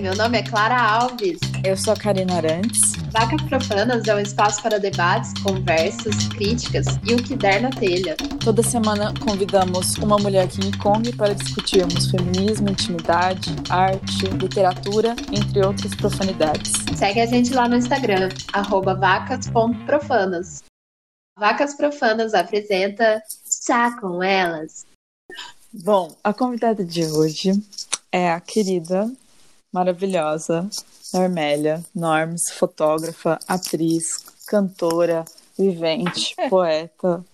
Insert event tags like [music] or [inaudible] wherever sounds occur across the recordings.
meu nome é Clara Alves. Eu sou a Karina Arantes. Vacas Profanas é um espaço para debates, conversas, críticas e o que der na telha. Toda semana convidamos uma mulher King Kong para discutirmos feminismo, intimidade, arte, literatura, entre outras profanidades. Segue a gente lá no Instagram, vacas.profanas. Vacas Profanas apresenta Chá com Elas. Bom, a convidada de hoje é a querida, maravilhosa Normélia Norms, fotógrafa, atriz, cantora, vivente, [laughs] poeta.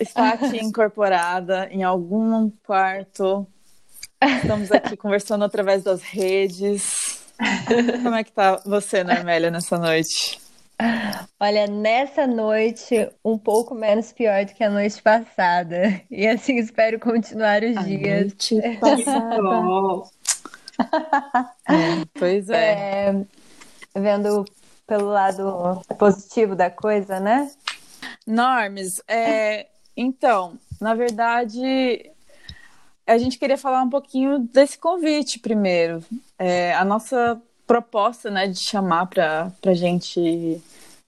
Está aqui [laughs] incorporada em algum quarto. Estamos aqui [laughs] conversando através das redes. Como é que tá você, Normélia, nessa noite? Olha, nessa noite, um pouco menos pior do que a noite passada. E assim espero continuar os a dias. Noite passada. É, pois é. é. Vendo pelo lado positivo da coisa, né? Normes, é, então, na verdade, a gente queria falar um pouquinho desse convite primeiro. É, a nossa proposta, né, de chamar para a gente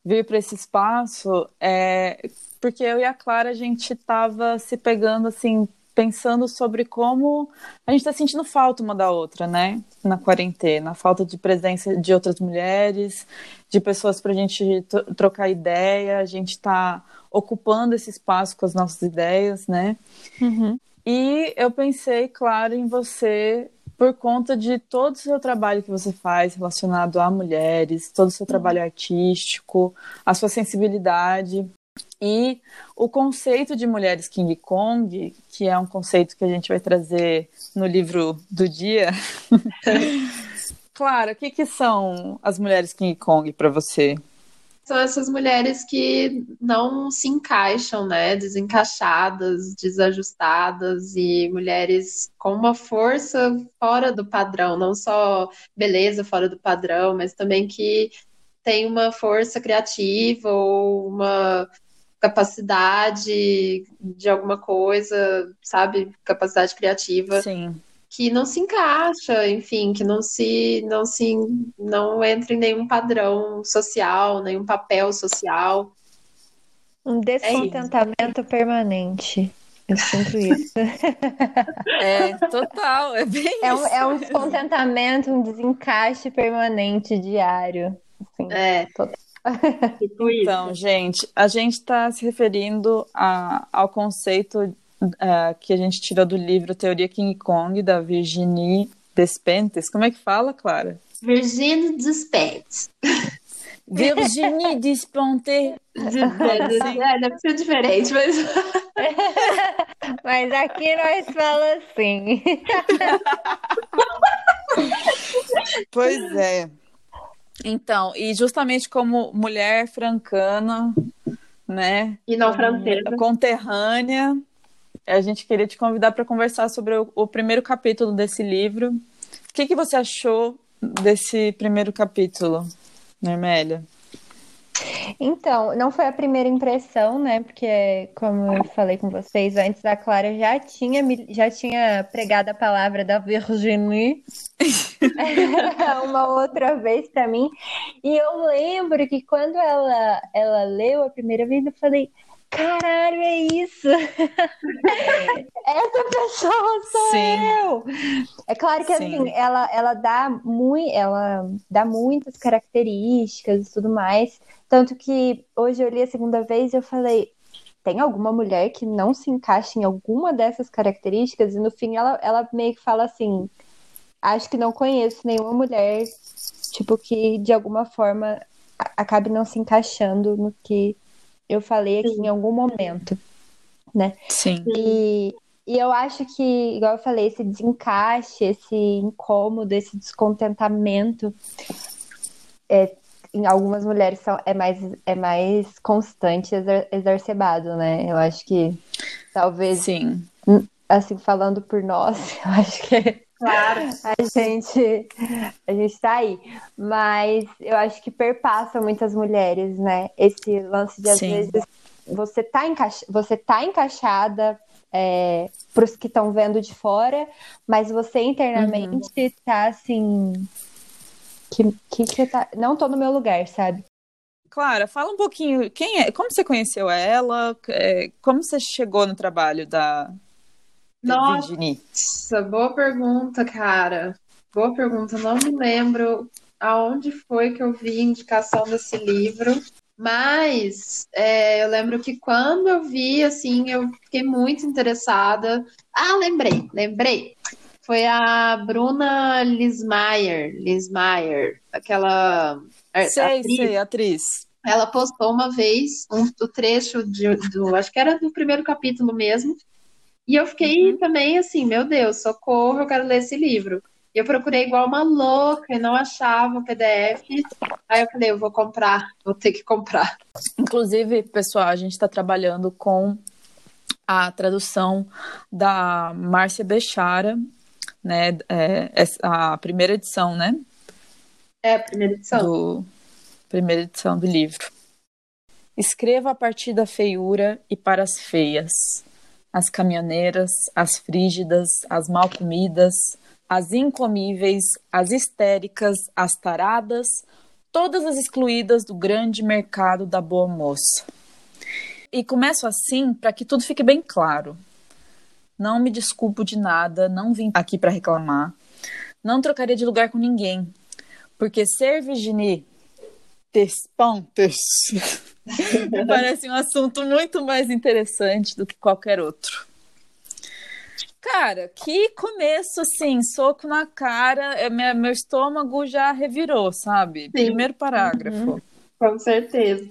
vir para esse espaço é porque eu e a Clara a gente estava se pegando assim pensando sobre como a gente está sentindo falta uma da outra, né? Na quarentena, falta de presença de outras mulheres, de pessoas para a gente trocar ideia, a gente está ocupando esse espaço com as nossas ideias, né? Uhum. E eu pensei, claro, em você por conta de todo o seu trabalho que você faz relacionado a mulheres, todo o seu trabalho artístico, a sua sensibilidade e o conceito de mulheres King Kong, que é um conceito que a gente vai trazer no livro do dia. [laughs] claro, o que, que são as mulheres King Kong para você? são essas mulheres que não se encaixam, né? Desencaixadas, desajustadas e mulheres com uma força fora do padrão, não só beleza fora do padrão, mas também que tem uma força criativa ou uma capacidade de alguma coisa, sabe? Capacidade criativa. Sim que não se encaixa, enfim, que não se não se não entra em nenhum padrão social, nenhum papel social. Um descontentamento é permanente. Eu sinto isso. [laughs] É, total, é bem é um, é um descontentamento, um desencaixe permanente diário. Assim, é, total. Tipo então, gente, a gente está se referindo a, ao conceito uh, que a gente tirou do livro Teoria King Kong, da Virginie Despentes. Como é que fala, Clara? Virginie Despentes. [laughs] Virginie Despentes. É, deve ser diferente, mas. [laughs] mas aqui nós falamos assim. [laughs] pois é. Então, e justamente como mulher francana, né? E não francesa. Conterrânea, a gente queria te convidar para conversar sobre o, o, primeiro capítulo desse livro. O que, que você achou desse primeiro capítulo, Nermélia? Então, não foi a primeira impressão, né? Porque, como eu falei com vocês antes, a Clara já tinha, já tinha pregado a palavra da Virginie [laughs] uma outra vez para mim. E eu lembro que quando ela, ela leu a primeira vez, eu falei caralho, é isso! [laughs] Essa pessoa sou Sim. eu! É claro que Sim. assim, ela, ela dá muito, ela dá muitas características e tudo mais. Tanto que hoje eu li a segunda vez e eu falei, tem alguma mulher que não se encaixa em alguma dessas características? E no fim ela, ela meio que fala assim, acho que não conheço nenhuma mulher, tipo, que de alguma forma acabe não se encaixando no que eu falei aqui Sim. em algum momento, né? Sim. E, e eu acho que, igual eu falei, esse desencaixe, esse incômodo, esse descontentamento, é, em algumas mulheres são, é, mais, é mais constante, exer, exacerbado, né? Eu acho que talvez. Sim. Assim, falando por nós, [laughs] eu acho que Claro. A gente, a gente tá aí. Mas eu acho que perpassa muitas mulheres, né? Esse lance de, às Sim. vezes, você tá, encaixa, você tá encaixada é, para os que estão vendo de fora, mas você internamente uhum. tá assim. Que, que você tá. Não tô no meu lugar, sabe? Clara, fala um pouquinho. Quem é? Como você conheceu ela? É, como você chegou no trabalho da, Nossa, boa pergunta, cara. Boa pergunta. Não me lembro aonde foi que eu vi a indicação desse livro. Mas é, eu lembro que quando eu vi, assim, eu fiquei muito interessada. Ah, lembrei, lembrei. Foi a Bruna Lismayer, Lismayer, aquela Sei, atriz. sei, atriz. Ela postou uma vez um, o trecho de, do, acho que era do primeiro capítulo mesmo. E eu fiquei uhum. também assim, meu Deus, socorro, eu quero ler esse livro. E eu procurei igual uma louca e não achava o PDF. Aí eu falei, eu vou comprar, vou ter que comprar. Inclusive, pessoal, a gente está trabalhando com a tradução da Márcia Bechara, né? É, a primeira edição, né? É a primeira edição. Do, primeira edição do livro. Escreva a partir da feiura e para as feias, as caminhoneiras, as frígidas, as mal comidas, as incomíveis, as histéricas, as taradas, todas as excluídas do grande mercado da boa moça. E começo assim para que tudo fique bem claro. Não me desculpo de nada, não vim aqui para reclamar. Não trocaria de lugar com ninguém. Porque ser Virginie Despontes [laughs] me [laughs] parece um assunto muito mais interessante do que qualquer outro. Cara, que começo, assim, soco na cara, é, meu estômago já revirou, sabe? Sim. Primeiro parágrafo. Uhum. Com certeza.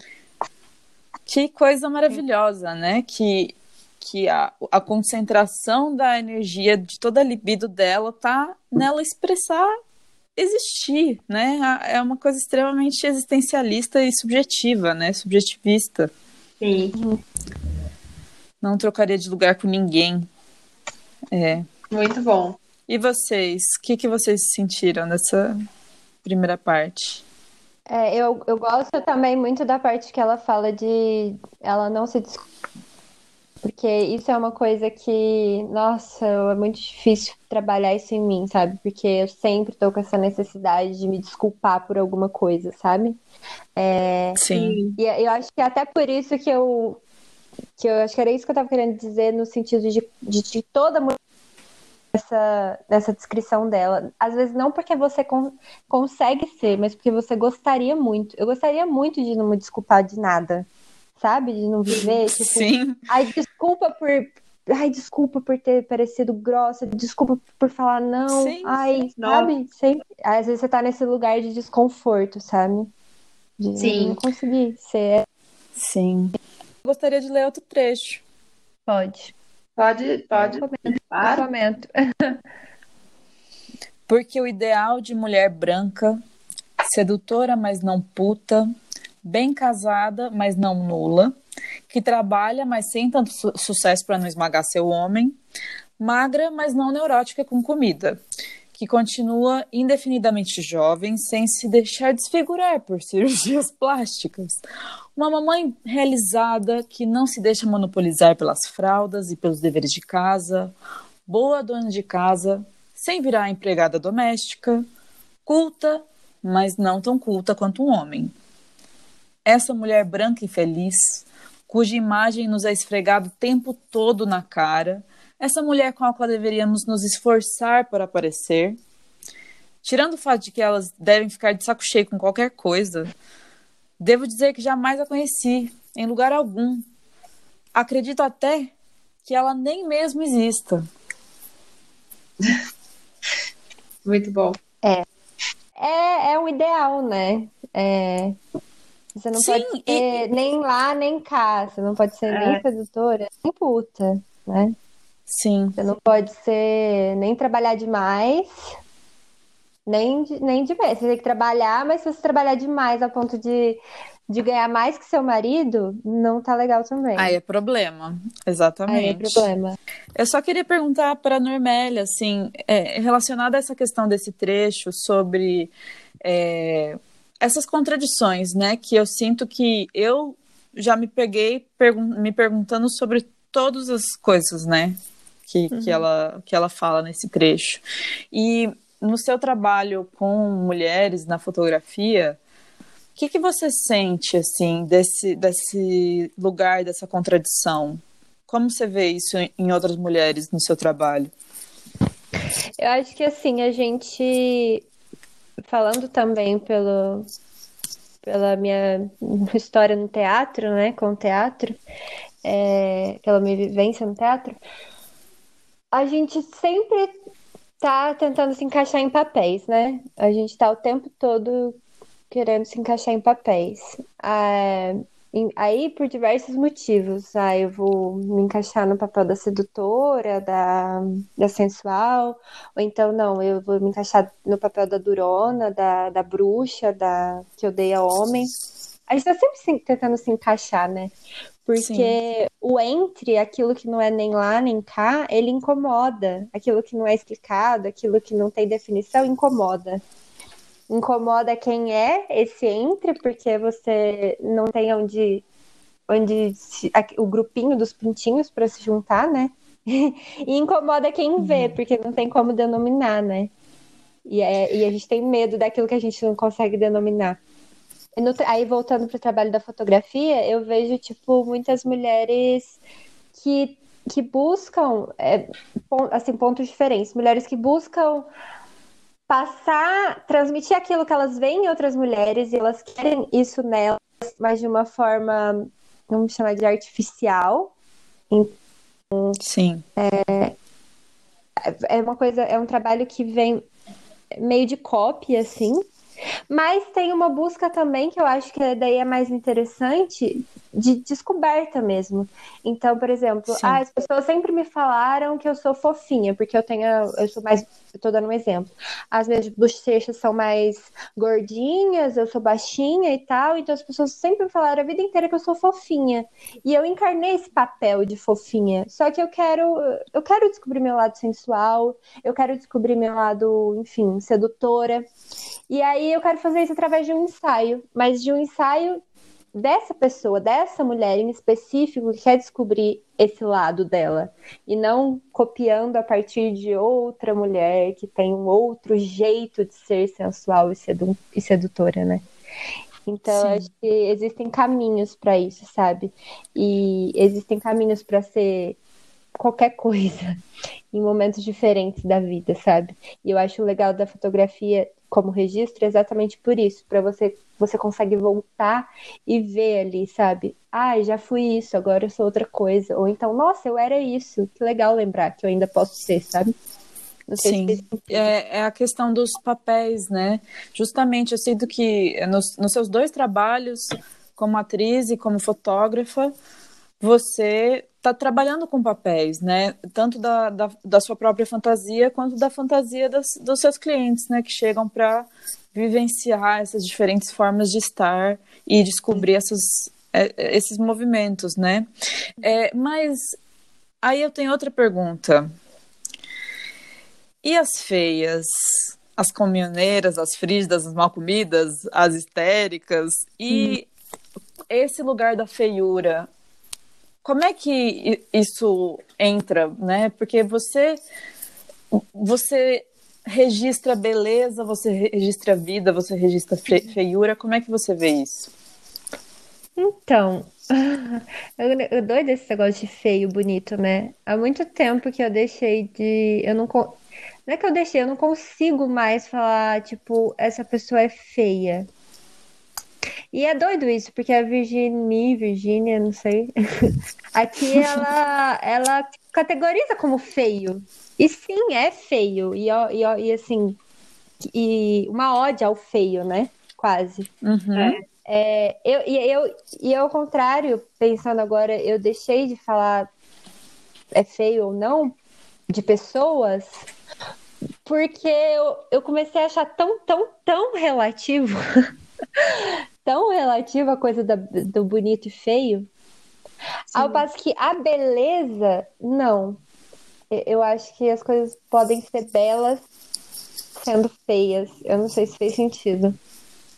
Que coisa maravilhosa, né? Que, que a, a concentração da energia de toda a libido dela tá nela expressar existir, né? É uma coisa extremamente existencialista e subjetiva, né? Subjetivista. Sim. Não trocaria de lugar com ninguém. É. Muito bom. E vocês? O que, que vocês sentiram nessa primeira parte? É, eu, eu gosto também muito da parte que ela fala de ela não se porque isso é uma coisa que, nossa, é muito difícil trabalhar isso em mim, sabe? Porque eu sempre tô com essa necessidade de me desculpar por alguma coisa, sabe? É, Sim. E eu acho que até por isso que eu. Que eu acho que era isso que eu tava querendo dizer no sentido de, de, de toda mulher nessa, nessa descrição dela. Às vezes não porque você con consegue ser, mas porque você gostaria muito. Eu gostaria muito de não me desculpar de nada sabe? De não viver. [laughs] Tipo, Sim. Ai, desculpa por. Ai, desculpa por ter parecido grossa, desculpa por falar não. Sim, Ai, sim, sabe? Sempre. Às vezes você tá nesse lugar de desconforto, sabe? De sim. não conseguir ser. Sim. Gostaria de ler outro trecho. Pode. Pode, pode. Para. comento. [laughs] Porque o ideal de mulher branca, sedutora, mas não puta, bem casada, mas não nula, que trabalha, mas sem tanto su sucesso para não esmagar seu homem, magra, mas não neurótica com comida, que continua indefinidamente jovem, sem se deixar desfigurar por [laughs] cirurgias plásticas. Uma mamãe realizada que não se deixa monopolizar pelas fraldas e pelos deveres de casa, boa dona de casa, sem virar empregada doméstica, culta, mas não tão culta quanto um homem essa mulher branca e feliz, cuja imagem nos é esfregada o tempo todo na cara, essa mulher com a qual deveríamos nos esforçar por aparecer, tirando o fato de que elas devem ficar de saco cheio com qualquer coisa, devo dizer que jamais a conheci, em lugar algum. Acredito até que ela nem mesmo exista. Muito bom. É. É, é um ideal, né? É, você não Sim, pode ser e... nem lá, nem cá. Você não pode ser é. nem sedutora, nem puta, né? Sim. Você não pode ser nem trabalhar demais, nem, nem demais. Você tem que trabalhar, mas se você trabalhar demais a ponto de, de ganhar mais que seu marido, não tá legal também. Aí é problema. Exatamente. Aí é problema. Eu só queria perguntar para Normélia, assim, é, relacionada a essa questão desse trecho sobre. É, essas contradições, né? Que eu sinto que eu já me peguei pergun me perguntando sobre todas as coisas, né? Que, uhum. que, ela, que ela fala nesse trecho. E no seu trabalho com mulheres na fotografia, o que, que você sente, assim, desse, desse lugar, dessa contradição? Como você vê isso em outras mulheres no seu trabalho? Eu acho que, assim, a gente, falando também pelo, pela minha história no teatro, né, com o teatro, é, pela minha vivência no teatro, a gente sempre tá tentando se encaixar em papéis, né? A gente tá o tempo todo querendo se encaixar em papéis. É, aí, por diversos motivos. Ah, eu vou me encaixar no papel da sedutora, da, da sensual, ou então não, eu vou me encaixar no papel da durona, da, da bruxa, da que odeia homem. A gente tá sempre tentando se encaixar, né? Porque Sim. o entre, aquilo que não é nem lá nem cá, ele incomoda. Aquilo que não é explicado, aquilo que não tem definição, incomoda. Incomoda quem é esse entre, porque você não tem onde, onde se, o grupinho dos pintinhos para se juntar, né? [laughs] e incomoda quem vê, uhum. porque não tem como denominar, né? E, é, e a gente tem medo daquilo que a gente não consegue denominar. No, aí, voltando para o trabalho da fotografia, eu vejo, tipo, muitas mulheres que, que buscam, é, assim, pontos diferentes. Mulheres que buscam passar, transmitir aquilo que elas veem em outras mulheres e elas querem isso nelas, mas de uma forma, vamos chamar de artificial. Sim. É, é uma coisa, é um trabalho que vem meio de cópia, assim, mas tem uma busca também que eu acho que daí é mais interessante de descoberta mesmo. Então, por exemplo, ah, as pessoas sempre me falaram que eu sou fofinha, porque eu tenho, eu sou mais, eu tô dando um exemplo. As minhas bochechas são mais gordinhas, eu sou baixinha e tal, então as pessoas sempre me falaram a vida inteira que eu sou fofinha. E eu encarnei esse papel de fofinha. Só que eu quero, eu quero descobrir meu lado sensual, eu quero descobrir meu lado, enfim, sedutora. E aí eu quero fazer isso através de um ensaio, mas de um ensaio dessa pessoa, dessa mulher em específico que quer descobrir esse lado dela e não copiando a partir de outra mulher que tem um outro jeito de ser sensual e, sedu e sedutora, né? Então, Sim. acho que existem caminhos para isso, sabe? E existem caminhos para ser qualquer coisa [laughs] em momentos diferentes da vida, sabe? E eu acho legal da fotografia como registro exatamente por isso, para você você consegue voltar e ver ali, sabe? Ah, já fui isso, agora eu sou outra coisa. Ou então, nossa, eu era isso. Que legal lembrar que eu ainda posso ser, sabe? Sim, é, é, a questão dos papéis, né? Justamente, eu sinto que nos, nos seus dois trabalhos, como atriz e como fotógrafa, você está trabalhando com papéis, né? Tanto da, da, da, sua própria fantasia quanto da fantasia das, dos seus clientes, né? Que chegam para vivenciar essas diferentes formas de estar e descobrir essas, é, esses movimentos, né? É, mas aí eu tenho outra pergunta. E as feias? As caminhoneiras, as frígidas, as mal comidas, as histéricas e hum. esse lugar da feiura, como é que isso entra, né? Porque você você registra beleza, você registra vida, você registra feiura. Como é que você vê isso? Então, [laughs] eu, doido desse negócio de feio, bonito, né? Há muito tempo que eu deixei de. Eu não. Não é que eu deixei, eu não consigo mais falar, tipo, essa pessoa é feia. E é doido isso, porque a Virginia, Virginia, não sei, [laughs] aqui ela, ela categoriza como feio. E sim, é feio. E, e, e assim, e uma ódio ao feio, né? Quase. Uhum. É, é, eu, e, eu, e ao contrário, pensando agora, eu deixei de falar é feio ou não de pessoas porque eu, eu comecei a achar tão, tão, tão relativo [laughs] tão relativa a coisa da, do bonito e feio. Sim. Ao passo que a beleza, não. Eu acho que as coisas podem ser belas sendo feias. Eu não sei se fez sentido.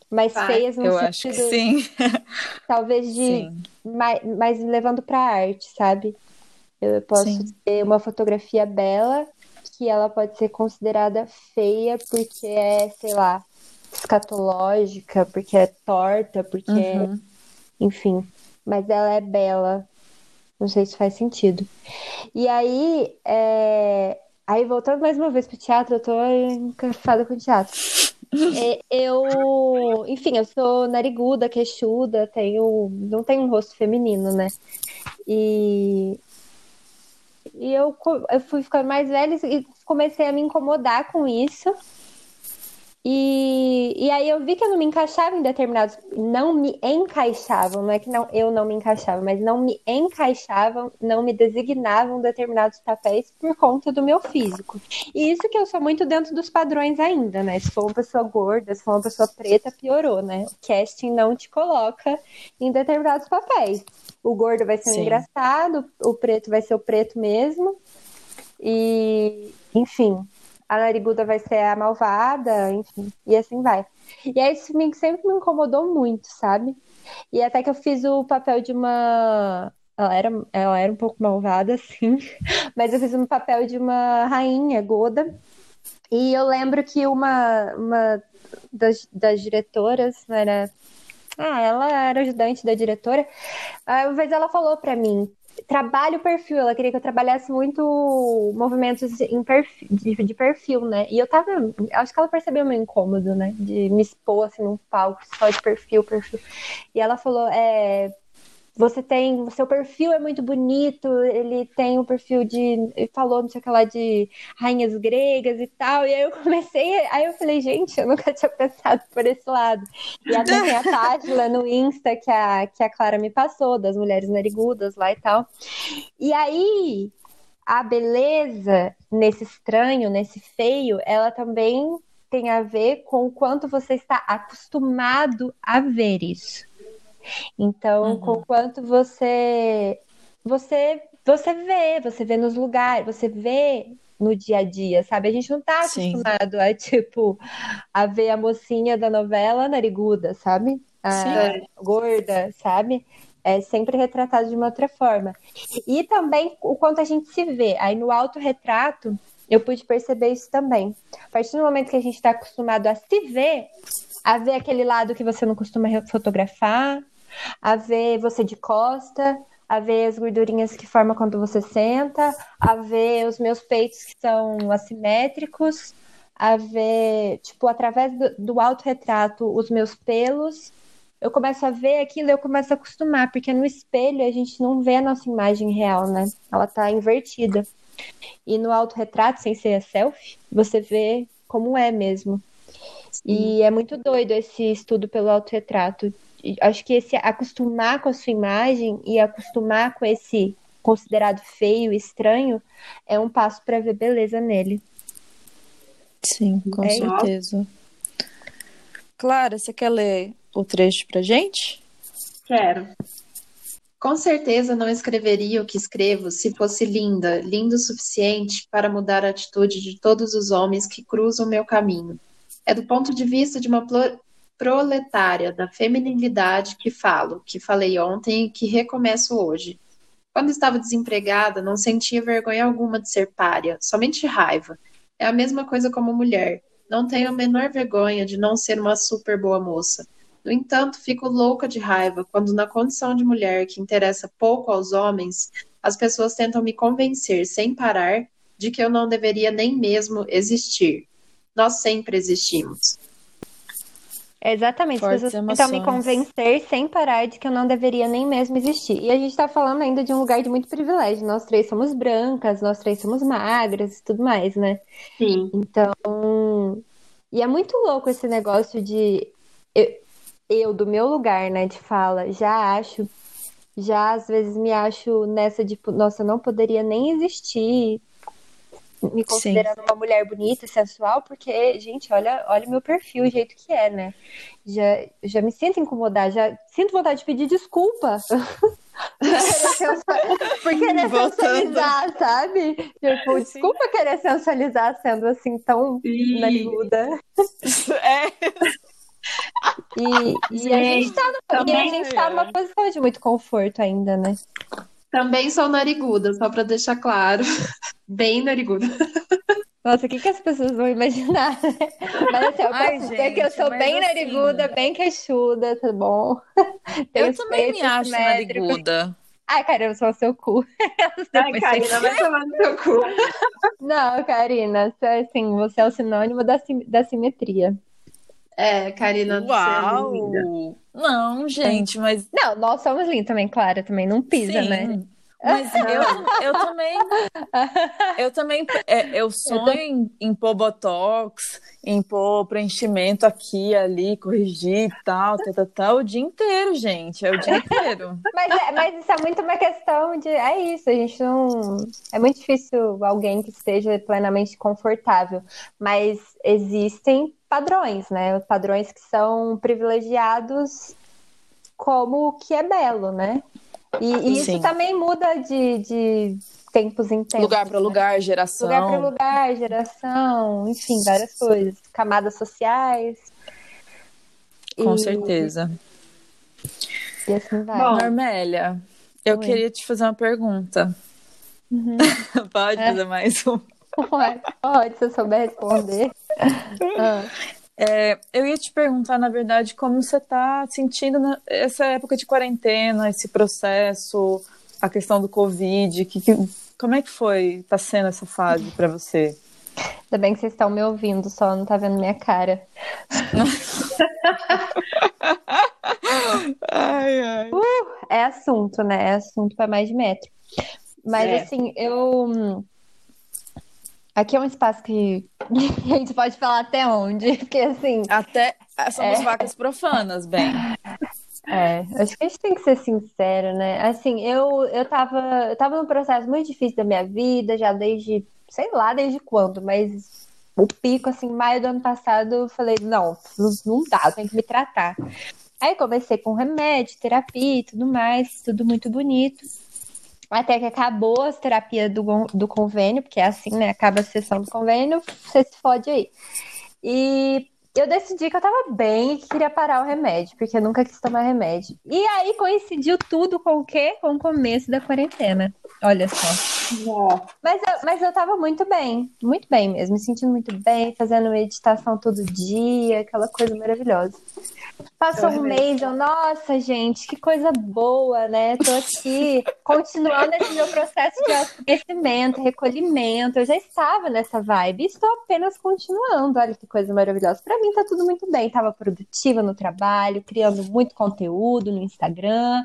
Mas feias no eu sentido. Acho que sim. [laughs] talvez de, mais, mais levando pra arte, sabe? Eu posso Sim. ter uma fotografia bela que ela pode ser considerada feia porque é, sei lá, escatológica, porque é torta, porque uhum. enfim, mas ela é bela. Não sei se faz sentido. E aí, é... aí voltando mais uma vez pro teatro, eu tô encantada com o teatro. [laughs] É, eu, enfim, eu sou nariguda, queixuda, tenho, não tenho um rosto feminino, né? E, e eu, eu fui ficando mais velha e comecei a me incomodar com isso. E, e aí eu vi que eu não me encaixava em determinados. Não me encaixavam, não é que não, eu não me encaixava, mas não me encaixavam, não me designavam determinados papéis por conta do meu físico. E isso que eu sou muito dentro dos padrões ainda, né? Se for uma pessoa gorda, se for uma pessoa preta, piorou, né? O casting não te coloca em determinados papéis. O gordo vai ser um engraçado, o preto vai ser o preto mesmo. E, enfim, a nariguda vai ser a malvada, enfim, e assim vai. E aí isso sempre me incomodou muito, sabe? E até que eu fiz o papel de uma. Ela era, ela era um pouco malvada, [laughs] sim, mas eu fiz um papel de uma rainha goda. E eu lembro que uma, uma das, das diretoras, né, era ah, ela era ajudante da diretora. Uma vez ela falou para mim trabalho perfil, ela queria que eu trabalhasse muito movimentos perfil, de, de, perfil, né? E eu tava, acho que ela percebeu meu incômodo, né? De me expor assim num palco só de perfil, perfil. E ela falou, é, você tem, o seu perfil é muito bonito, ele tem um perfil de, falou, não sei o que lá, de rainhas gregas e tal, e aí eu [laughs] comecei, aí eu falei, gente, eu nunca tinha pensado por esse lado. E até tem a página no Insta que a, que a Clara me passou, das mulheres narigudas lá e tal. E aí, a beleza nesse estranho, nesse feio, ela também tem a ver com o quanto você está acostumado a ver isso. Então, uhum. com quanto você você você vê, você vê nos lugares, você vê no dia a dia, sabe? A gente não tá acostumado Sim. a, [laughs] tipo, a ver a mocinha da novela nariguda, sabe? A gorda, sabe? É sempre retratado de uma outra forma. E também o quanto a gente se vê. Aí no autorretrato, eu pude perceber isso também. A partir do momento que a gente está acostumado a se ver, a ver aquele lado que você não costuma fotografar, a ver você de costa, a ver as gordurinhas que forma quando você senta, a ver os meus peitos que são assimétricos, a ver, tipo, através do, do autorretrato, os meus pelos. Eu começo a ver aquilo e eu começo a acostumar, porque no espelho a gente não vê a nossa imagem real, né? Ela tá invertida. E no autorretrato, sem ser a selfie, você vê como é mesmo. Sim. E é muito doido esse estudo pelo autorretrato acho que esse acostumar com a sua imagem e acostumar com esse considerado feio, estranho, é um passo para ver beleza nele. Sim, com é certeza. Isso. Clara, você quer ler o trecho pra gente? Quero. Com certeza não escreveria o que escrevo se fosse linda, lindo o suficiente para mudar a atitude de todos os homens que cruzam meu caminho. É do ponto de vista de uma proletária da feminilidade que falo, que falei ontem e que recomeço hoje. Quando estava desempregada, não sentia vergonha alguma de ser párea, somente raiva. É a mesma coisa como mulher. Não tenho a menor vergonha de não ser uma super boa moça. No entanto, fico louca de raiva quando, na condição de mulher que interessa pouco aos homens, as pessoas tentam me convencer, sem parar, de que eu não deveria nem mesmo existir. Nós sempre existimos. Exatamente, Fortes as pessoas tentam me convencer sem parar de que eu não deveria nem mesmo existir. E a gente tá falando ainda de um lugar de muito privilégio. Nós três somos brancas, nós três somos magras e tudo mais, né? Sim. Então. E é muito louco esse negócio de. Eu, eu, do meu lugar, né, de fala, já acho. Já às vezes me acho nessa de, nossa, eu não poderia nem existir me considerando Sim. uma mulher bonita, sensual, porque, gente, olha, olha meu perfil, o jeito que é, né? Já, já me sinto incomodada, já sinto vontade de pedir desculpa. [laughs] por querer [laughs] sensualizar, sabe? Tipo, desculpa querer sensualizar sendo assim tão nariguda. É. E, e a gente tá, no, e a gente tá numa posição de muito conforto ainda, né? Também sou nariguda, só para deixar claro. [laughs] Bem nariguda. Nossa, o que, que as pessoas vão imaginar? Mas assim, eu Ai, posso dizer que eu sou bem assim... nariguda, bem queixuda, tá bom? eu também me acho métrico. nariguda. Ai, Karina, sou seu cu. [laughs] Ai, Karina, vai tomar no seu cu. Não, Karina, assim, você é o sinônimo da, da simetria. É, Karina, Uau! Você é linda. Não, gente, mas. Não, nós somos lindos também, claro, também não pisa, Sim. né? Mas [laughs] eu, eu também. Eu também. É, eu sonho em, em pôr botox, em pôr preenchimento aqui, ali, corrigir e tal, tal, tal, tal, o dia inteiro, gente. É o dia inteiro. [laughs] Mas, é, mas isso é muito uma questão de. É isso, a gente não. É muito difícil alguém que esteja plenamente confortável. Mas existem padrões, né? Padrões que são privilegiados como o que é belo, né? E, e isso também muda de, de tempos em tempos. Lugar para né? lugar, geração. Lugar para lugar, geração, enfim, várias coisas. Camadas sociais. Com e... certeza. E assim vai. Bom, Normélia, eu Oi. queria te fazer uma pergunta. Uhum. [laughs] Pode é. fazer mais um? Pode, pode, se eu souber responder. [laughs] ah. É, eu ia te perguntar, na verdade, como você está sentindo essa época de quarentena, esse processo, a questão do Covid, que, que como é que foi, está sendo essa fase para você? Ainda bem que vocês estão me ouvindo, só não tá vendo minha cara. [laughs] ai, ai. Uh, é assunto, né? É assunto para mais de metro. Mas é. assim, eu Aqui é um espaço que [laughs] a gente pode falar até onde, [laughs] porque assim. Até somos é... vacas profanas, bem. É, acho que a gente tem que ser sincero, né? Assim, eu, eu, tava, eu tava num processo muito difícil da minha vida, já desde, sei lá, desde quando, mas o pico, assim, maio do ano passado, eu falei, não, não dá, eu tenho que me tratar. Aí comecei com remédio, terapia e tudo mais, tudo muito bonito. Até que acabou as terapias do, do convênio, porque é assim, né? Acaba a sessão do convênio, você se fode aí. E eu decidi que eu tava bem e que queria parar o remédio, porque eu nunca quis tomar remédio. E aí coincidiu tudo com o quê? Com o começo da quarentena. Olha só. Mas, eu, mas eu tava muito bem, muito bem mesmo, me sentindo muito bem, fazendo meditação todo dia, aquela coisa maravilhosa. Passou um mês, eu, nossa, gente, que coisa boa, né? Tô aqui continuando esse meu processo de autoconhecimento, recolhimento. Eu já estava nessa vibe, estou apenas continuando. Olha que coisa maravilhosa. Para mim tá tudo muito bem. Tava produtiva no trabalho, criando muito conteúdo no Instagram,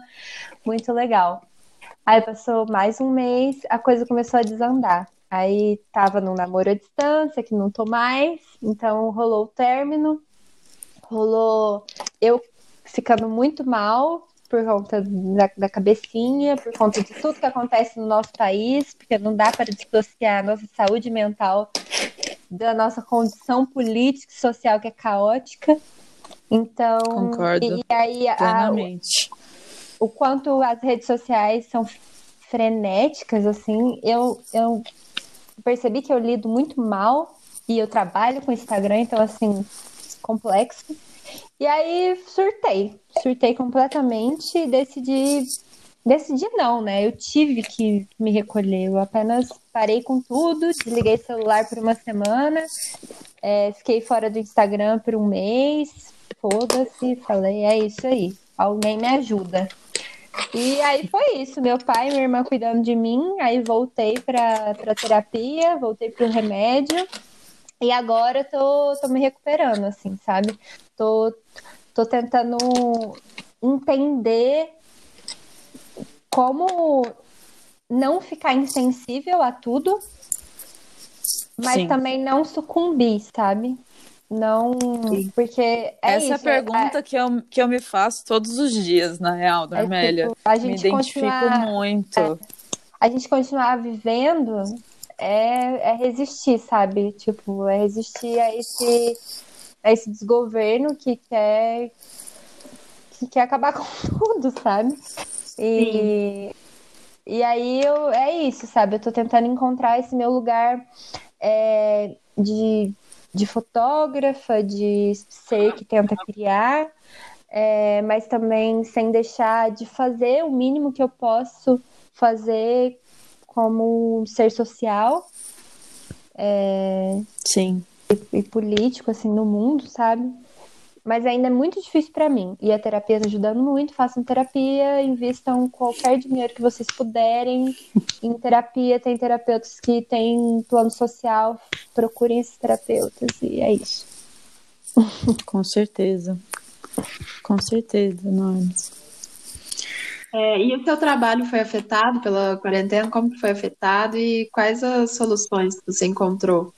muito legal. Aí passou mais um mês, a coisa começou a desandar. Aí tava num namoro à distância, que não tô mais, então rolou o término, rolou eu ficando muito mal por conta da, da, cabecinha, por conta de tudo que acontece no nosso país, porque não dá para dissociar a nossa saúde mental da nossa condição política e social que é caótica. Então, Concordo e, aí a, o, quanto as redes sociais são frenéticas, assim, eu, eu percebi que eu lido muito mal e eu trabalho com Instagram, então, assim, complexo. E aí surtei, surtei completamente e decidi. Decidi não, né? Eu tive que me recolher. Eu apenas parei com tudo, desliguei o celular por uma semana, é, fiquei fora do Instagram por um mês. Foda-se, falei, é isso aí. Alguém me ajuda. E aí foi isso, meu pai e minha irmã cuidando de mim, aí voltei para terapia, voltei pro remédio. E agora tô, tô me recuperando, assim, sabe? Tô, tô tentando entender como não ficar insensível a tudo, mas Sim. também não sucumbir, sabe? Não, Sim. porque é essa isso, é a pergunta é... que, eu, que eu me faço todos os dias, na real, da é, Tipo, a gente me identifico muito. É, a gente continuar vivendo é, é resistir, sabe? Tipo, é resistir a esse, a esse desgoverno que quer, que quer acabar [laughs] com tudo, sabe? E, e aí eu, é isso, sabe? Eu tô tentando encontrar esse meu lugar é, de, de fotógrafa, de ser que tenta criar, é, mas também sem deixar de fazer o mínimo que eu posso fazer como ser social. É, Sim. E, e político, assim, no mundo, sabe? Mas ainda é muito difícil para mim. E a terapia está ajudando muito. Façam terapia, invistam qualquer dinheiro que vocês puderem. Em terapia, tem terapeutas que têm plano social. Procurem esses terapeutas. E é isso. [laughs] Com certeza. Com certeza, Normas. É, e o seu trabalho foi afetado pela quarentena? Como foi afetado e quais as soluções que você encontrou?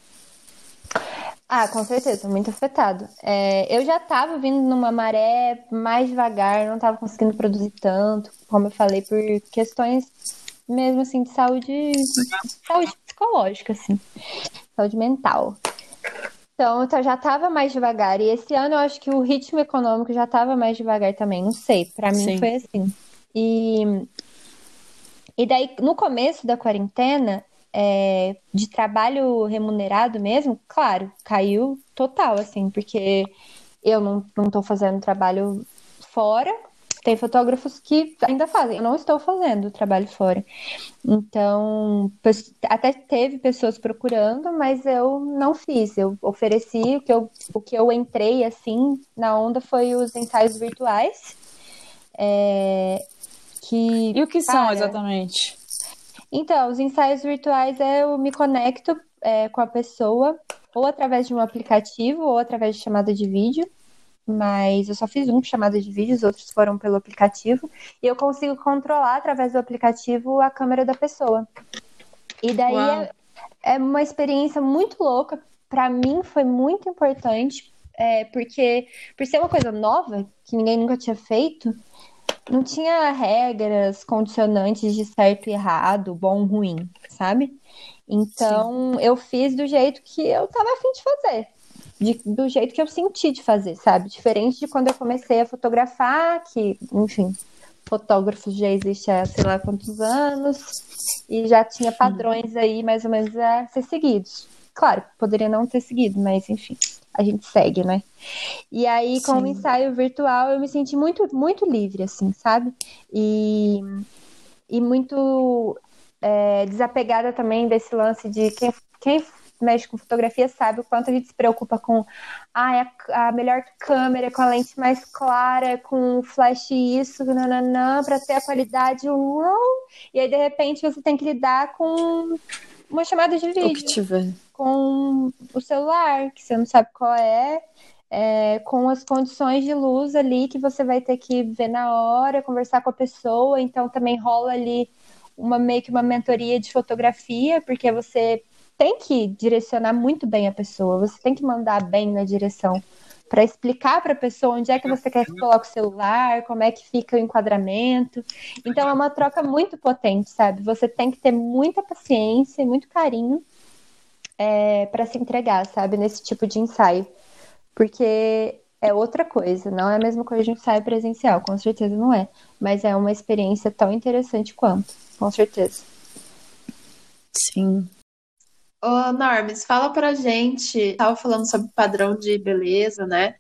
Ah, com certeza, muito afetado. É, eu já estava vindo numa maré mais devagar, não estava conseguindo produzir tanto, como eu falei, por questões mesmo assim de saúde, saúde psicológica, assim, saúde mental. Então, eu já estava mais devagar. E esse ano eu acho que o ritmo econômico já estava mais devagar também. Não sei, para mim Sim. foi assim. E, e daí, no começo da quarentena, é, de trabalho remunerado mesmo, claro, caiu total, assim, porque eu não, não tô fazendo trabalho fora, tem fotógrafos que ainda fazem, eu não estou fazendo trabalho fora. Então, até teve pessoas procurando, mas eu não fiz. Eu ofereci o que eu, o que eu entrei assim na onda foi os ensaios virtuais. É, que, e o que são exatamente? Então, os ensaios virtuais é eu me conecto é, com a pessoa, ou através de um aplicativo, ou através de chamada de vídeo. Mas eu só fiz um chamada de vídeo, os outros foram pelo aplicativo. E eu consigo controlar através do aplicativo a câmera da pessoa. E daí é, é, uma experiência muito louca. Para mim foi muito importante, é, porque por ser uma coisa nova, que ninguém nunca tinha feito, não tinha regras condicionantes de certo e errado, bom ruim, sabe? Então Sim. eu fiz do jeito que eu tava afim de fazer. De, do jeito que eu senti de fazer, sabe? Diferente de quando eu comecei a fotografar, que, enfim, fotógrafos já existe há sei lá quantos anos, e já tinha padrões aí mais ou menos a ser seguidos. Claro, poderia não ter seguido, mas enfim a gente segue, né? E aí, com o ensaio virtual, eu me senti muito, muito livre, assim, sabe? E, e muito é, desapegada também desse lance de quem, quem mexe com fotografia sabe o quanto a gente se preocupa com ah, a, a melhor câmera, com a lente mais clara, com flash isso, nananã, para ter a qualidade. Uau! E aí, de repente, você tem que lidar com uma chamada de vídeo. O que tiver com o celular, que você não sabe qual é, é, com as condições de luz ali que você vai ter que ver na hora, conversar com a pessoa, então também rola ali uma meio que uma mentoria de fotografia, porque você tem que direcionar muito bem a pessoa, você tem que mandar bem na direção para explicar para a pessoa onde é que você quer que coloque o celular, como é que fica o enquadramento. Então é uma troca muito potente, sabe? Você tem que ter muita paciência e muito carinho é, para se entregar, sabe, nesse tipo de ensaio. Porque é outra coisa, não é a mesma coisa de um ensaio presencial, com certeza não é. Mas é uma experiência tão interessante quanto, com certeza. Sim. Ô, Normes, fala pra gente. Tava falando sobre padrão de beleza, né?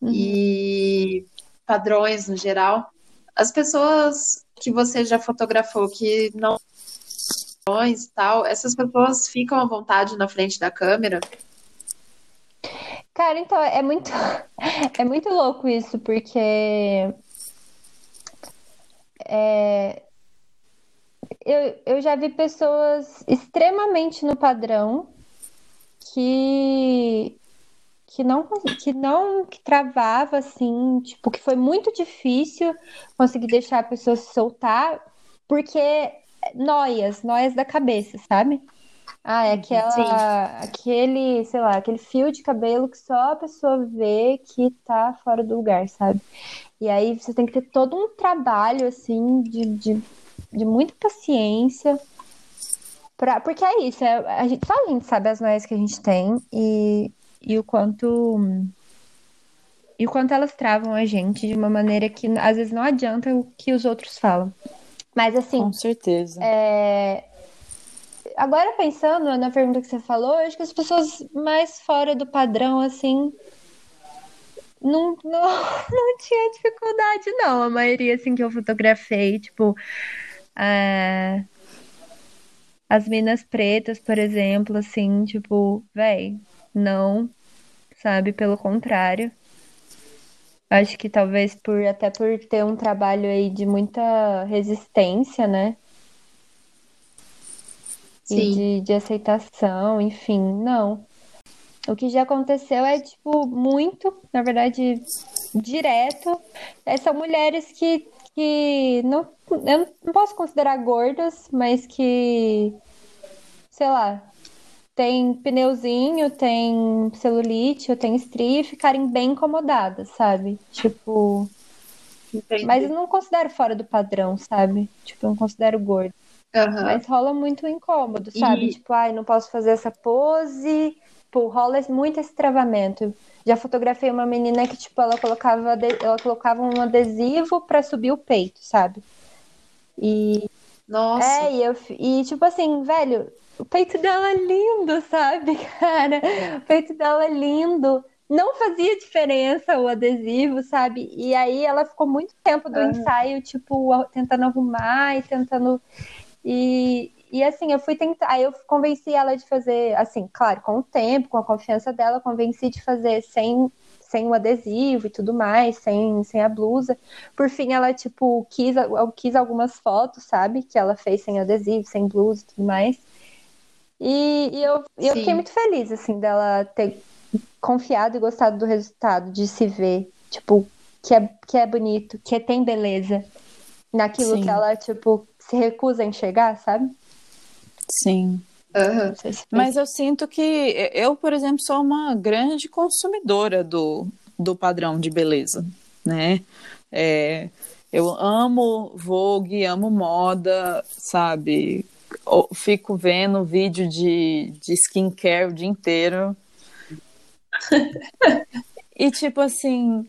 Uhum. E padrões no geral. As pessoas que você já fotografou que não e tal, essas pessoas ficam à vontade na frente da câmera? Cara, então é muito [laughs] é muito louco isso, porque é, eu, eu já vi pessoas extremamente no padrão que que não que não que travava assim, tipo, que foi muito difícil conseguir deixar a pessoa se soltar, porque noias, noias da cabeça, sabe? Ah, é aquela, Sim. aquele, sei lá, aquele fio de cabelo que só a pessoa vê que tá fora do lugar, sabe? E aí você tem que ter todo um trabalho, assim, de, de, de muita paciência. Pra, porque é isso, é, a gente, só a gente sabe as noias que a gente tem e, e o quanto. E o quanto elas travam a gente de uma maneira que às vezes não adianta o que os outros falam. Mas assim. Com certeza. É... agora pensando na pergunta que você falou, eu acho que as pessoas mais fora do padrão, assim, não, não, [laughs] não tinha dificuldade, não. A maioria, assim, que eu fotografei, tipo, é... as minas pretas, por exemplo, assim, tipo, véi, não, sabe? Pelo contrário. Acho que talvez por até por ter um trabalho aí de muita resistência, né? Sim. E de, de aceitação, enfim, não. O que já aconteceu é, tipo, muito, na verdade, direto. É, são mulheres que, que não, eu não posso considerar gordas, mas que, sei lá, tem pneuzinho, tem celulite, ou tem estria e ficarem bem incomodadas, sabe? Tipo. Entendi. Mas eu não considero fora do padrão, sabe? Tipo, eu não considero gordo. Aham. Mas rola muito incômodo, sabe? E- Tipo, ai, não posso fazer essa pose. Tipo, rola muito esse travamento. Já fotografei uma menina que, tipo, ela colocava, ela colocava um adesivo pra subir o peito, sabe? E Nossa. é, e, eu, e tipo assim, velho, o peito dela é lindo, sabe, cara? O peito dela é lindo. Não fazia diferença o adesivo, sabe? E aí ela ficou muito tempo do Aham. ensaio, tipo, tentando arrumar e tentando. E, e assim, eu fui tentar. Aí eu convenci ela de fazer, assim, claro, com o tempo, com a confiança dela, convenci de fazer sem, sem o adesivo e tudo mais, sem, sem a blusa. Por fim, ela, tipo, quis, quis algumas fotos, sabe? Que ela fez sem adesivo, sem blusa e tudo mais. E, e eu, eu Sim. fiquei muito feliz, assim, dela ter confiado e gostado do resultado, de se ver, tipo, que é, que é bonito, que tem beleza naquilo Sim. que ela, tipo, se recusa a enxergar, sabe? Sim. Se foi Mas eu sinto que eu, por exemplo, sou uma grande consumidora do, do padrão de beleza, né? É, eu amo Vogue, amo moda, sabe? Fico vendo vídeo de, de skincare o dia inteiro. [laughs] E, tipo assim,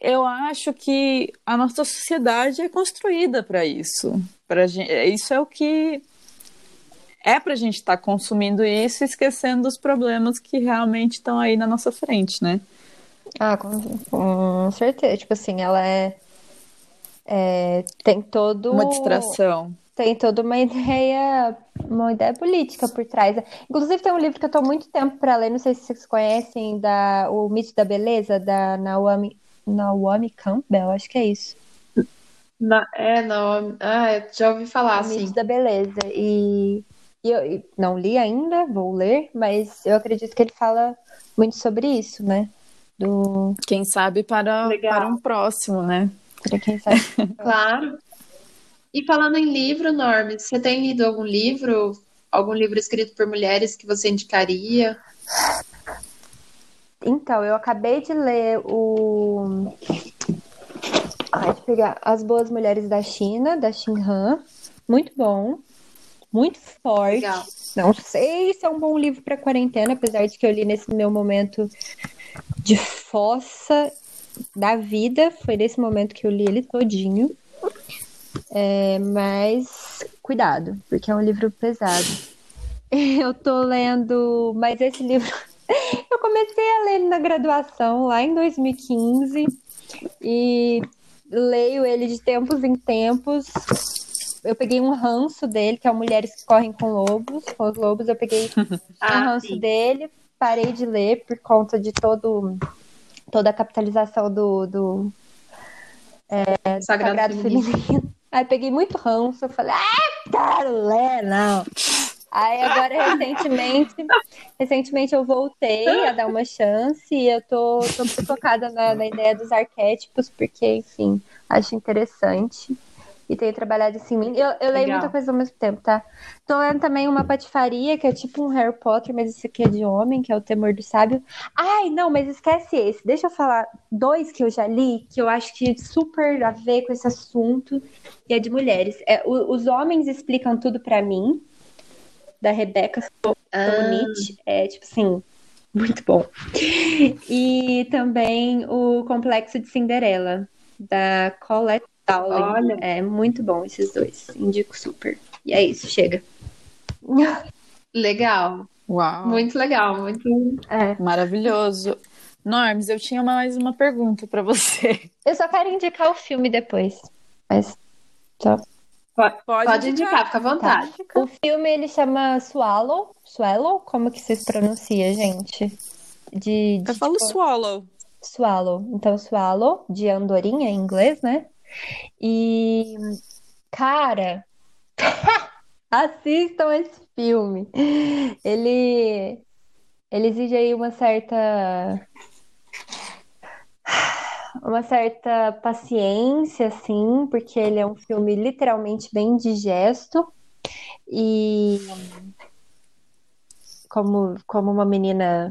eu acho que a nossa sociedade é construída para isso. Pra gente, isso é o que é pra gente estar consumindo isso e esquecendo dos problemas que realmente estão aí na nossa frente, né? Ah, com, com certeza. Tipo assim, ela é, é, tem todo Uma distração. Tem toda uma [laughs] ideia, uma ideia política por trás. Inclusive tem um livro que eu tô há muito tempo para ler, não sei se vocês conhecem, da O Mito da Beleza, da Naomi, Naomi Campbell, acho que é isso. Na- é, não. Ah, já ouvi falar, O Mito assim. da Beleza. E, e eu e não li ainda, vou ler, mas eu acredito que ele fala muito sobre isso, né? Do, Quem sabe para, Legal. para um próximo, né? pra quem sabe. [laughs] Claro. E falando em livro, Norma, você tem lido algum livro? Algum livro escrito por mulheres que você indicaria? Então, eu acabei de ler o. Ai, deixa eu pegar As Boas Mulheres da China, da Xin Han. Muito bom. Muito forte. Legal. Não sei se é um bom livro para quarentena, apesar de que eu li nesse meu momento de fossa da vida. Foi nesse momento que eu li ele todinho. É, mas cuidado, porque é um livro pesado. [laughs] Eu tô lendo, mas esse livro [laughs] eu comecei a ler ele na graduação lá em 2015 e leio ele de tempos em tempos. Eu peguei um ranço dele, que é Mulheres que Correm com Lobos. Com os lobos, eu peguei [laughs] um Ah, ranço sim. dele, parei de ler por conta de todo, toda a capitalização do, do Sagrado, Sagrado Feminino. Feminino. Aí peguei muito ranço, falei, ah, ler, não. Aí agora, recentemente, recentemente eu voltei a dar uma chance e eu tô, tô muito focada na, na ideia dos arquétipos, porque, enfim, acho interessante. E tenho trabalhado isso em mim. Eu, eu leio Legal. muita coisa ao mesmo tempo, tá? Tô lendo também uma patifaria, que é tipo um Harry Potter, mas esse aqui é de homem, que é o Temor do Sábio. Ai, não, mas esquece esse. Deixa eu falar dois que eu já li, que eu acho que super a ver com esse assunto, e é de mulheres. É, o- os homens explicam tudo pra mim, da Rebecca Ah, Solnit. É, tipo assim, muito bom. E também o Complexo de Cinderela, da Colette Dowling. Olha. É muito bom esses dois. Indico super. E é isso, chega. [laughs] Legal. Uau. Muito legal, muito. É. Maravilhoso. Normes, eu tinha mais uma pergunta para você. [laughs] Eu só quero indicar o filme depois. Mas só. Pode, Pode indicar, indicar, fica à vontade. Tá. O filme ele chama Swallow. Swallow? Como que vocês pronunciam, gente? De, de eu falo tipo... Swallow. Swallow. Então, Swallow, de andorinha em inglês, né? E, cara, [laughs] assistam esse filme. Ele, ele exige aí uma certa uma certa paciência, assim, porque ele é um filme literalmente bem digesto. E como, como uma menina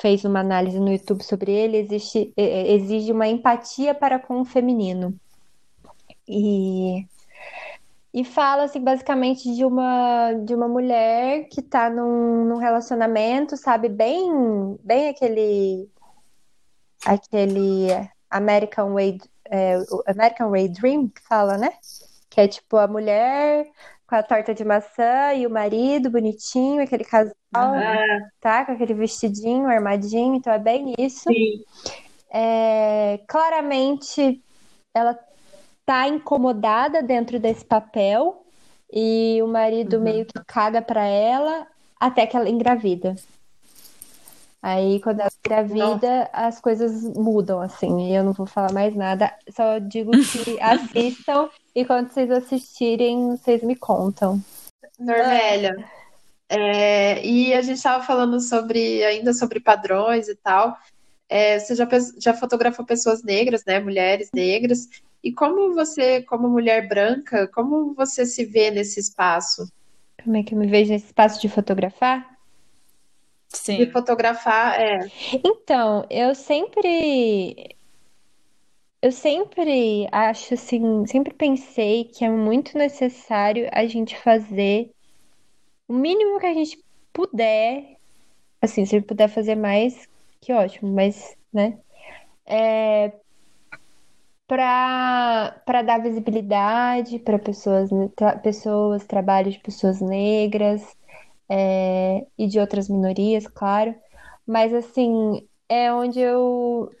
fez uma análise no YouTube sobre ele, existe, exige uma empatia para com o feminino. E, e fala assim, basicamente de uma, de uma mulher que está num, num relacionamento, sabe, bem, bem aquele aquele American Way, é, American Way Dream, que fala, né? Que é tipo a mulher com a torta de maçã e o marido bonitinho, aquele casal, uhum. tá? Com aquele vestidinho armadinho, então é bem isso. É, claramente ela tá incomodada dentro desse papel e o marido uhum. meio que caga para ela até que ela engravida. Aí, quando ela engravida, as coisas mudam, assim. E eu não vou falar mais nada. Só digo [laughs] que assistam e quando vocês assistirem, vocês me contam. Norvelha. É, e a gente estava falando sobre ainda sobre padrões e tal. É, você já, já fotografou pessoas negras, né? Mulheres negras. E como você, como mulher branca, como você se vê nesse espaço? Como é que eu me vejo nesse espaço de fotografar? Sim. de fotografar, é. Então, eu sempre eu sempre acho assim, sempre pensei que é muito necessário a gente fazer o mínimo que a gente puder, assim, se puder fazer mais, que ótimo, mas, né? É, para dar visibilidade para pessoas, tra pessoas, trabalhos de pessoas negras, é, e de outras minorias, claro. Mas assim, é onde eu,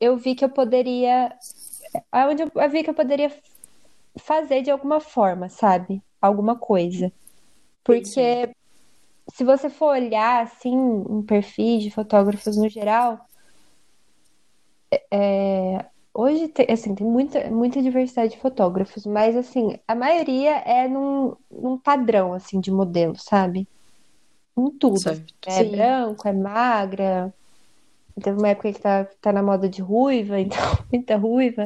eu vi que eu poderia. É onde eu vi que eu poderia fazer de alguma forma, sabe? Alguma coisa. Porque se você for olhar assim em perfis de fotógrafos no geral, é, hoje tem, assim, tem muita, muita diversidade de fotógrafos, mas assim, a maioria é num, num padrão assim de modelo, sabe? em tudo. Certo. É Sim. branco, é magra. Teve uma época que tá, tá na moda de ruiva, [laughs] então muita ruiva.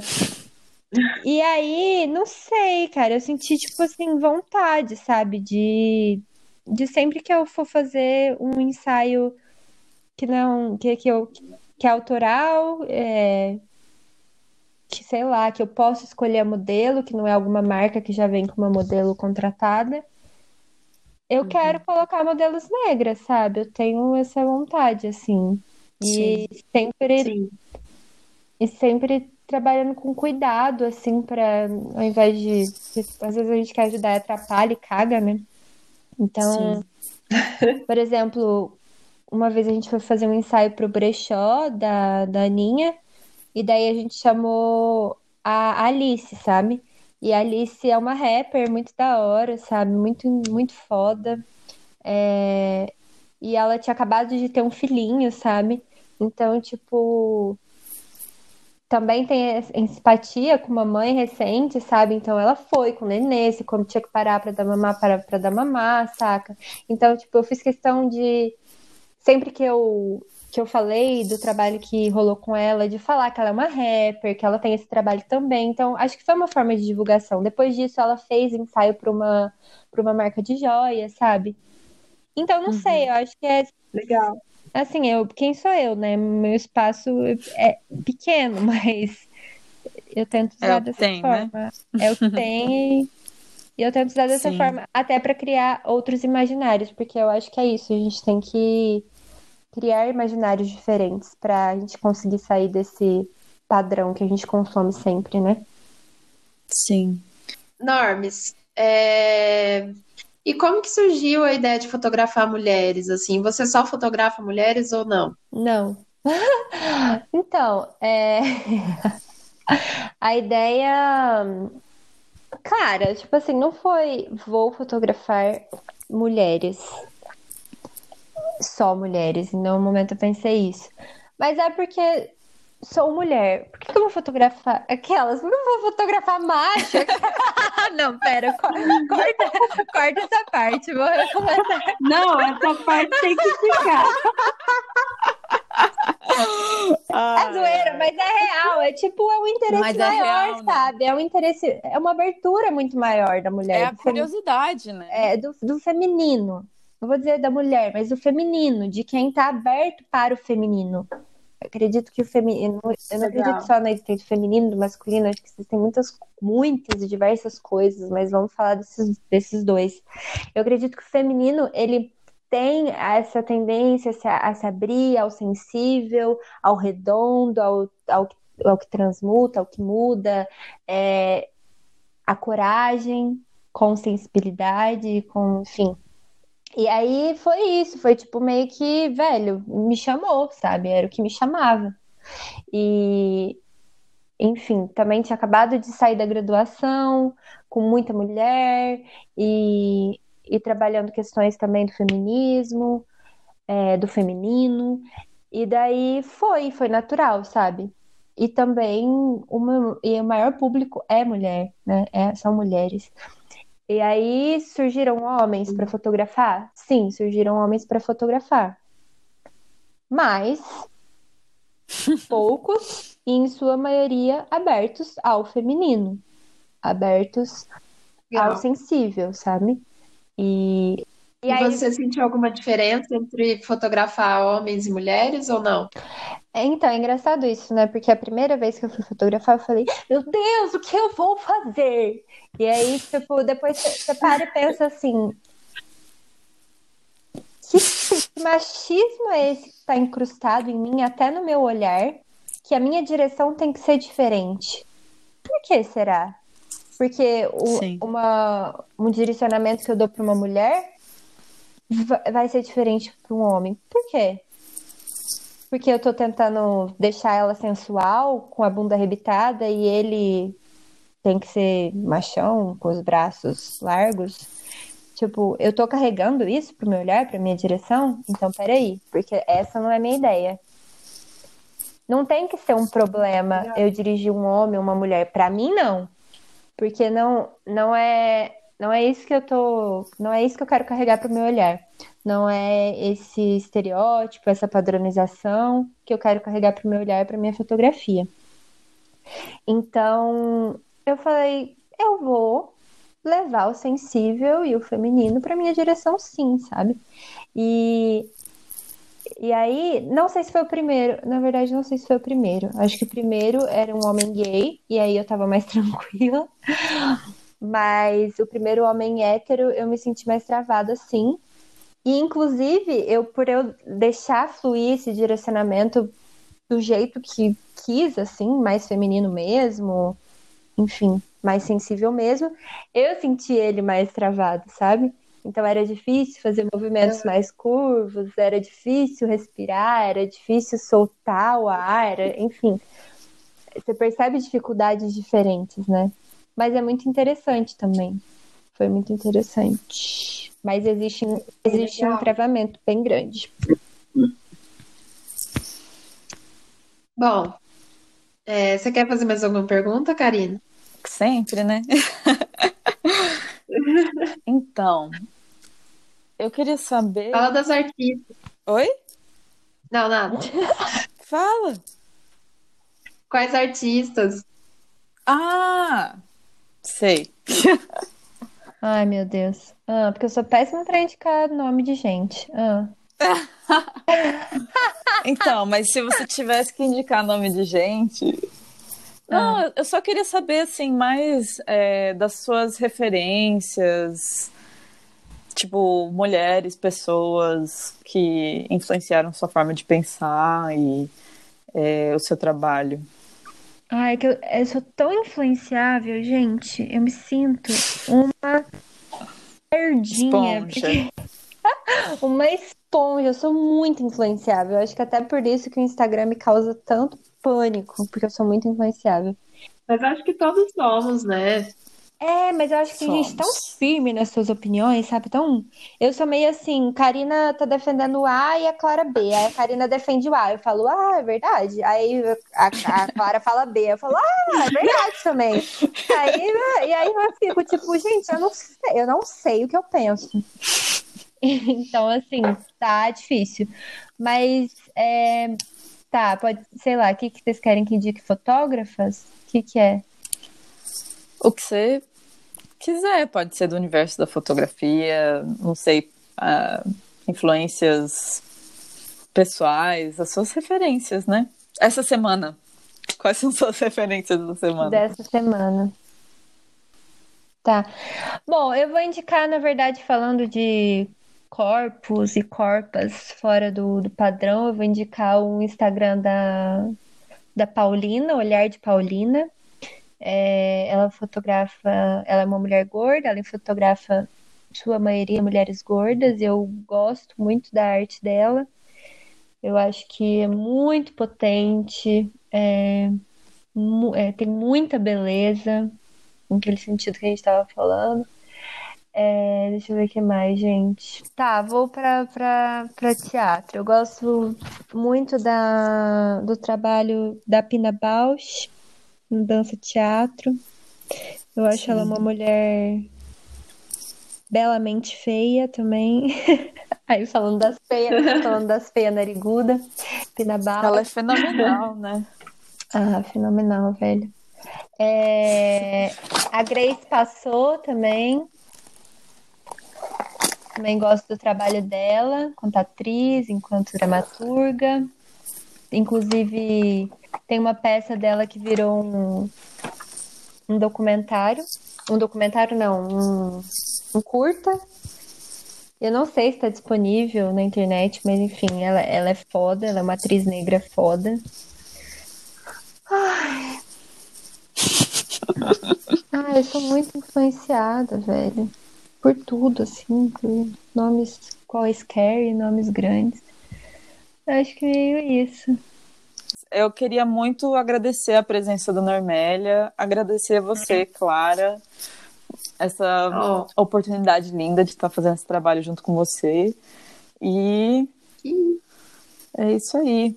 E aí, não sei, cara, eu senti, tipo assim, vontade, sabe? De, de sempre que eu for fazer um ensaio que não. que, que, eu, que é autoral, é, que sei lá, que eu posso escolher a modelo, que não é alguma marca que já vem com uma modelo contratada eu uhum. quero colocar modelos negras, sabe? Eu tenho essa vontade, assim. E Sim. sempre. Sim. E sempre trabalhando com cuidado, assim, para ao invés de. Às vezes a gente quer ajudar e atrapalha e caga, né? Então, [laughs] por exemplo, uma vez a gente foi fazer um ensaio pro brechó da, da Aninha, e daí a gente chamou a Alice, sabe? E a Alice é uma rapper muito da hora, sabe? Muito, muito foda. É... E ela tinha acabado de ter um filhinho, sabe? Então, tipo. Também tem empatia com uma mãe recente, sabe? Então ela foi com o nenê, se como tinha que parar pra dar mamar, para pra dar mamar, saca? Então, tipo, eu fiz questão de. Sempre que eu que eu falei do trabalho que rolou com ela, de falar que ela é uma rapper, que ela tem esse trabalho também. Então, acho que foi uma forma de divulgação. Depois disso, ela fez ensaio para uma, uma marca de joia, sabe? Então, não uhum. sei, eu acho que é. Legal. Assim, eu, quem sou eu, né? Meu espaço é pequeno, [laughs] mas eu tento usar é dessa tem, né? forma. Né? É o que tem e eu tento usar dessa Sim. forma até para criar outros imaginários, porque eu acho que é isso, a gente tem que criar imaginários diferentes para a gente conseguir sair desse padrão que a gente consome sempre, né? Sim. Normes, é... E como que surgiu a ideia de fotografar mulheres? Assim, você só fotografa mulheres ou não? Não. [laughs] então, é... [laughs] a ideia, cara, tipo assim, não foi vou fotografar mulheres, só mulheres. Em nenhum momento eu pensei isso. Mas é porque sou mulher. Por que, que eu vou fotografar aquelas? Não vou fotografar macho. [laughs] não, pera, corta, corta essa parte. Vou recomeçar. Não, essa parte tem que ficar. É zoeira, mas é real. É tipo, é um interesse mas é maior, é real, sabe? Né? É um interesse, é uma abertura muito maior da mulher. É a curiosidade, né? É, do, do feminino. Não vou dizer da mulher, mas do feminino, de quem tá aberto para o feminino acredito que o feminino. Eu não acredito só na existência do feminino, do masculino, acho que existem muitas, muitas e diversas coisas, mas vamos falar desses, desses dois. Eu acredito que o feminino, ele tem essa tendência a se, a se abrir ao sensível, ao redondo, ao, ao, ao que transmuta, ao que muda, é, a coragem com sensibilidade, com, enfim, e aí foi isso, foi tipo meio que, velho, me chamou, sabe? Era o que me chamava. E, enfim, também tinha acabado de sair da graduação, com muita mulher, e, e trabalhando questões também do feminismo, é, do feminino. E daí foi, foi natural, sabe? E também uma, e o maior público é mulher, né? É, são mulheres. E aí surgiram homens para fotografar? Sim, surgiram homens para fotografar. Mas [laughs] poucos e em sua maioria abertos ao feminino, abertos Legal. ao sensível, sabe? E e, e aí... você sentiu alguma diferença entre fotografar homens e mulheres ou não? É, então, é engraçado isso, né? Porque a primeira vez que eu fui fotografar, eu falei, meu Deus, o que eu vou fazer? E aí, tipo, depois você para e pensa assim. Que [laughs] machismo é esse que está incrustado em mim, até no meu olhar, que a minha direção tem que ser diferente? Por que será? Porque o, uma, um direcionamento que eu dou para uma mulher vai ser diferente para um homem. Por quê? Porque eu tô tentando deixar ela sensual, com a bunda arrebitada, e ele tem que ser machão, com os braços largos. Tipo, eu tô carregando isso pro meu olhar, pra minha direção? Então, peraí, porque essa não é minha ideia. Não tem que ser um problema eu dirigir um homem uma mulher. Para mim, não. Porque não, não é não é isso que eu tô. Não é isso que eu quero carregar para o meu olhar. Não é esse estereótipo, essa padronização que eu quero carregar para o meu olhar para minha fotografia. Então, eu falei, eu vou levar o sensível e o feminino para minha direção, sim, sabe? E e aí, não sei se foi o primeiro, na verdade, não sei se foi o primeiro. Acho que o primeiro era um homem gay, e aí eu tava mais [laughs] tranquila. Mas o primeiro homem hétero, eu me senti mais travada, sim. E, inclusive, eu por eu deixar fluir esse direcionamento do jeito que quis, assim, mais feminino mesmo, enfim, mais sensível mesmo, eu senti ele mais travado, sabe? Então era difícil fazer movimentos mais curvos, era difícil respirar, era difícil soltar o ar, enfim. Você percebe dificuldades diferentes, né? Mas é muito interessante também. Foi muito interessante. Mas existe, existe um travamento bem grande. Bom, é, você quer fazer mais alguma pergunta, Karina? Sempre, né? [laughs] então, eu queria saber. Fala das artistas. Oi? Não, nada. Fala. Quais artistas? Ah, Sei. [laughs] Ai, meu Deus. Ah, porque eu sou péssima pra indicar nome de gente. Ah. [laughs] então, mas se você tivesse que indicar nome de gente. Não, ah. eu só queria saber, assim, mais é, das suas referências. Tipo, mulheres, pessoas que influenciaram sua forma de pensar e é, o seu trabalho. Ai, é que eu, eu sou tão influenciável, gente. Eu me sinto uma. Esponja. porque- [laughs] Uma esponja, eu sou muito influenciável. Eu acho que até por isso que o Instagram me causa tanto pânico, porque eu sou muito influenciável. Mas acho que todos somos, né? É, mas eu acho que tem gente tão Somos. firme nas suas opiniões, sabe? Tão... Eu sou meio assim, Karina tá defendendo o A e a Clara B. Aí a Karina defende o A. Eu falo, ah, é verdade. Aí a, a Clara fala B. Eu falo, ah, é verdade também. Aí, e aí eu fico tipo, gente, eu não sei, eu não sei o que eu penso. Então, assim, tá difícil. Mas, é, tá, pode, sei lá, o que que vocês querem que indique fotógrafas? O que que é? O que você quiser, pode ser do universo da fotografia, não sei, ah, influências pessoais, as suas referências, né? Essa semana. Quais são suas referências da semana? dessa semana. Tá. Bom, eu vou indicar, na verdade, falando de corpos e corpas fora do, do padrão, eu vou indicar o Instagram da, da Paulina, Olhar de Paulina. É, ela fotografa, ela é uma mulher gorda, ela fotografa sua maioria mulheres gordas. Eu gosto muito da arte dela. Eu acho que é muito potente, é, é, tem muita beleza, naquele sentido que a gente estava falando. É, deixa eu ver o que mais, gente. Tá, vou para teatro. Eu gosto muito da, do trabalho da Pina Bausch dança teatro. Eu acho ela uma mulher belamente feia também. [laughs] Aí falando das feias, falando das feias nariguda, Pina Bausch. Ela é fenomenal, né? [laughs] Ah, fenomenal, velho. É, a Grace passou também. Também gosto do trabalho dela, enquanto atriz, enquanto dramaturga. Inclusive, tem uma peça dela que virou um, um documentário. Um documentário, não, um, um curta. Eu não sei se está disponível na internet, mas enfim, ela, ela é foda, ela é uma atriz negra foda. Ai. Ai, eu sou muito influenciada, velho. Por tudo, assim, por nomes quaisquer e nomes grandes. Eu acho que é meio isso. Eu queria muito agradecer a presença da Normélia, agradecer a você, Clara, essa Ó, oportunidade linda de estar fazendo esse trabalho junto com você. E é isso aí.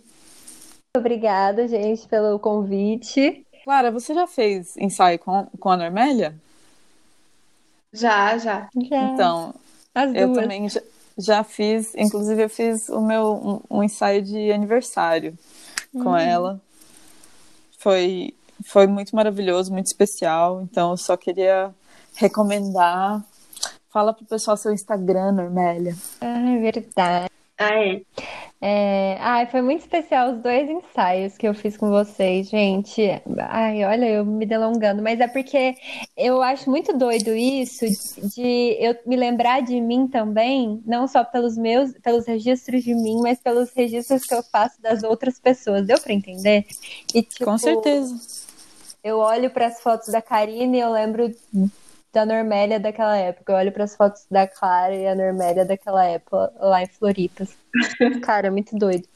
Obrigada, gente, pelo convite. Clara, você já fez ensaio com, com a Normélia? Já, já. Já, Então, as eu duas. também já, já fiz, inclusive eu fiz o meu um, um ensaio de aniversário com ela. Foi foi muito maravilhoso, muito especial. Então eu só queria recomendar. Fala pro pessoal seu Instagram, Normélia. Ah, é verdade. Ah, é. É, ai, foi muito especial os dois ensaios que eu fiz com vocês, gente. Ai, olha, eu me delongando, mas é porque eu acho muito doido isso de eu me lembrar de mim também, não só pelos meus, pelos registros de mim, mas pelos registros que eu faço das outras pessoas. Deu pra entender? E tipo, Com certeza. eu olho para as fotos da Karine e eu lembro da Normélia daquela época. Eu olho para as fotos da Clara e a Normélia daquela época lá em Floripa. [laughs] Cara, é muito doido.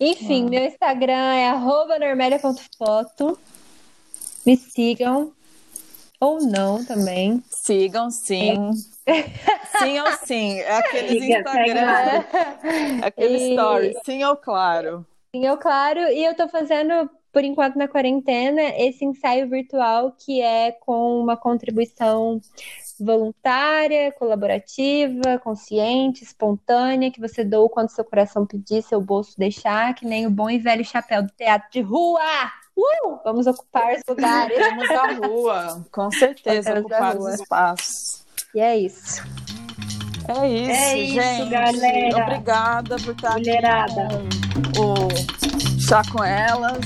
Enfim, Uau. meu Instagram é normélia.foto. Me sigam. Ou não também. Sigam sim. [laughs] Sim ou sim. É aqueles Siga, Instagram, aqueles E- stories. Sim ou claro. Sim, eu, claro. E eu tô fazendo, por enquanto, na quarentena, esse ensaio virtual que é com uma contribuição voluntária, colaborativa, consciente, espontânea, que você doa quando seu coração pedir, seu bolso deixar, que nem o bom e velho chapéu do teatro de rua. Uh! Vamos ocupar os lugares. Vamos à rua, com certeza, Vamos ocupar os espaços. E é isso. É isso, É isso, gente. galera. Obrigada por estar aqui Mulherada. com o Chá com Elas.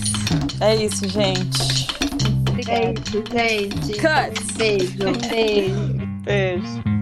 É isso, gente. É Obrigada. isso, gente. Cut. Beijo. Beijo. Beijo.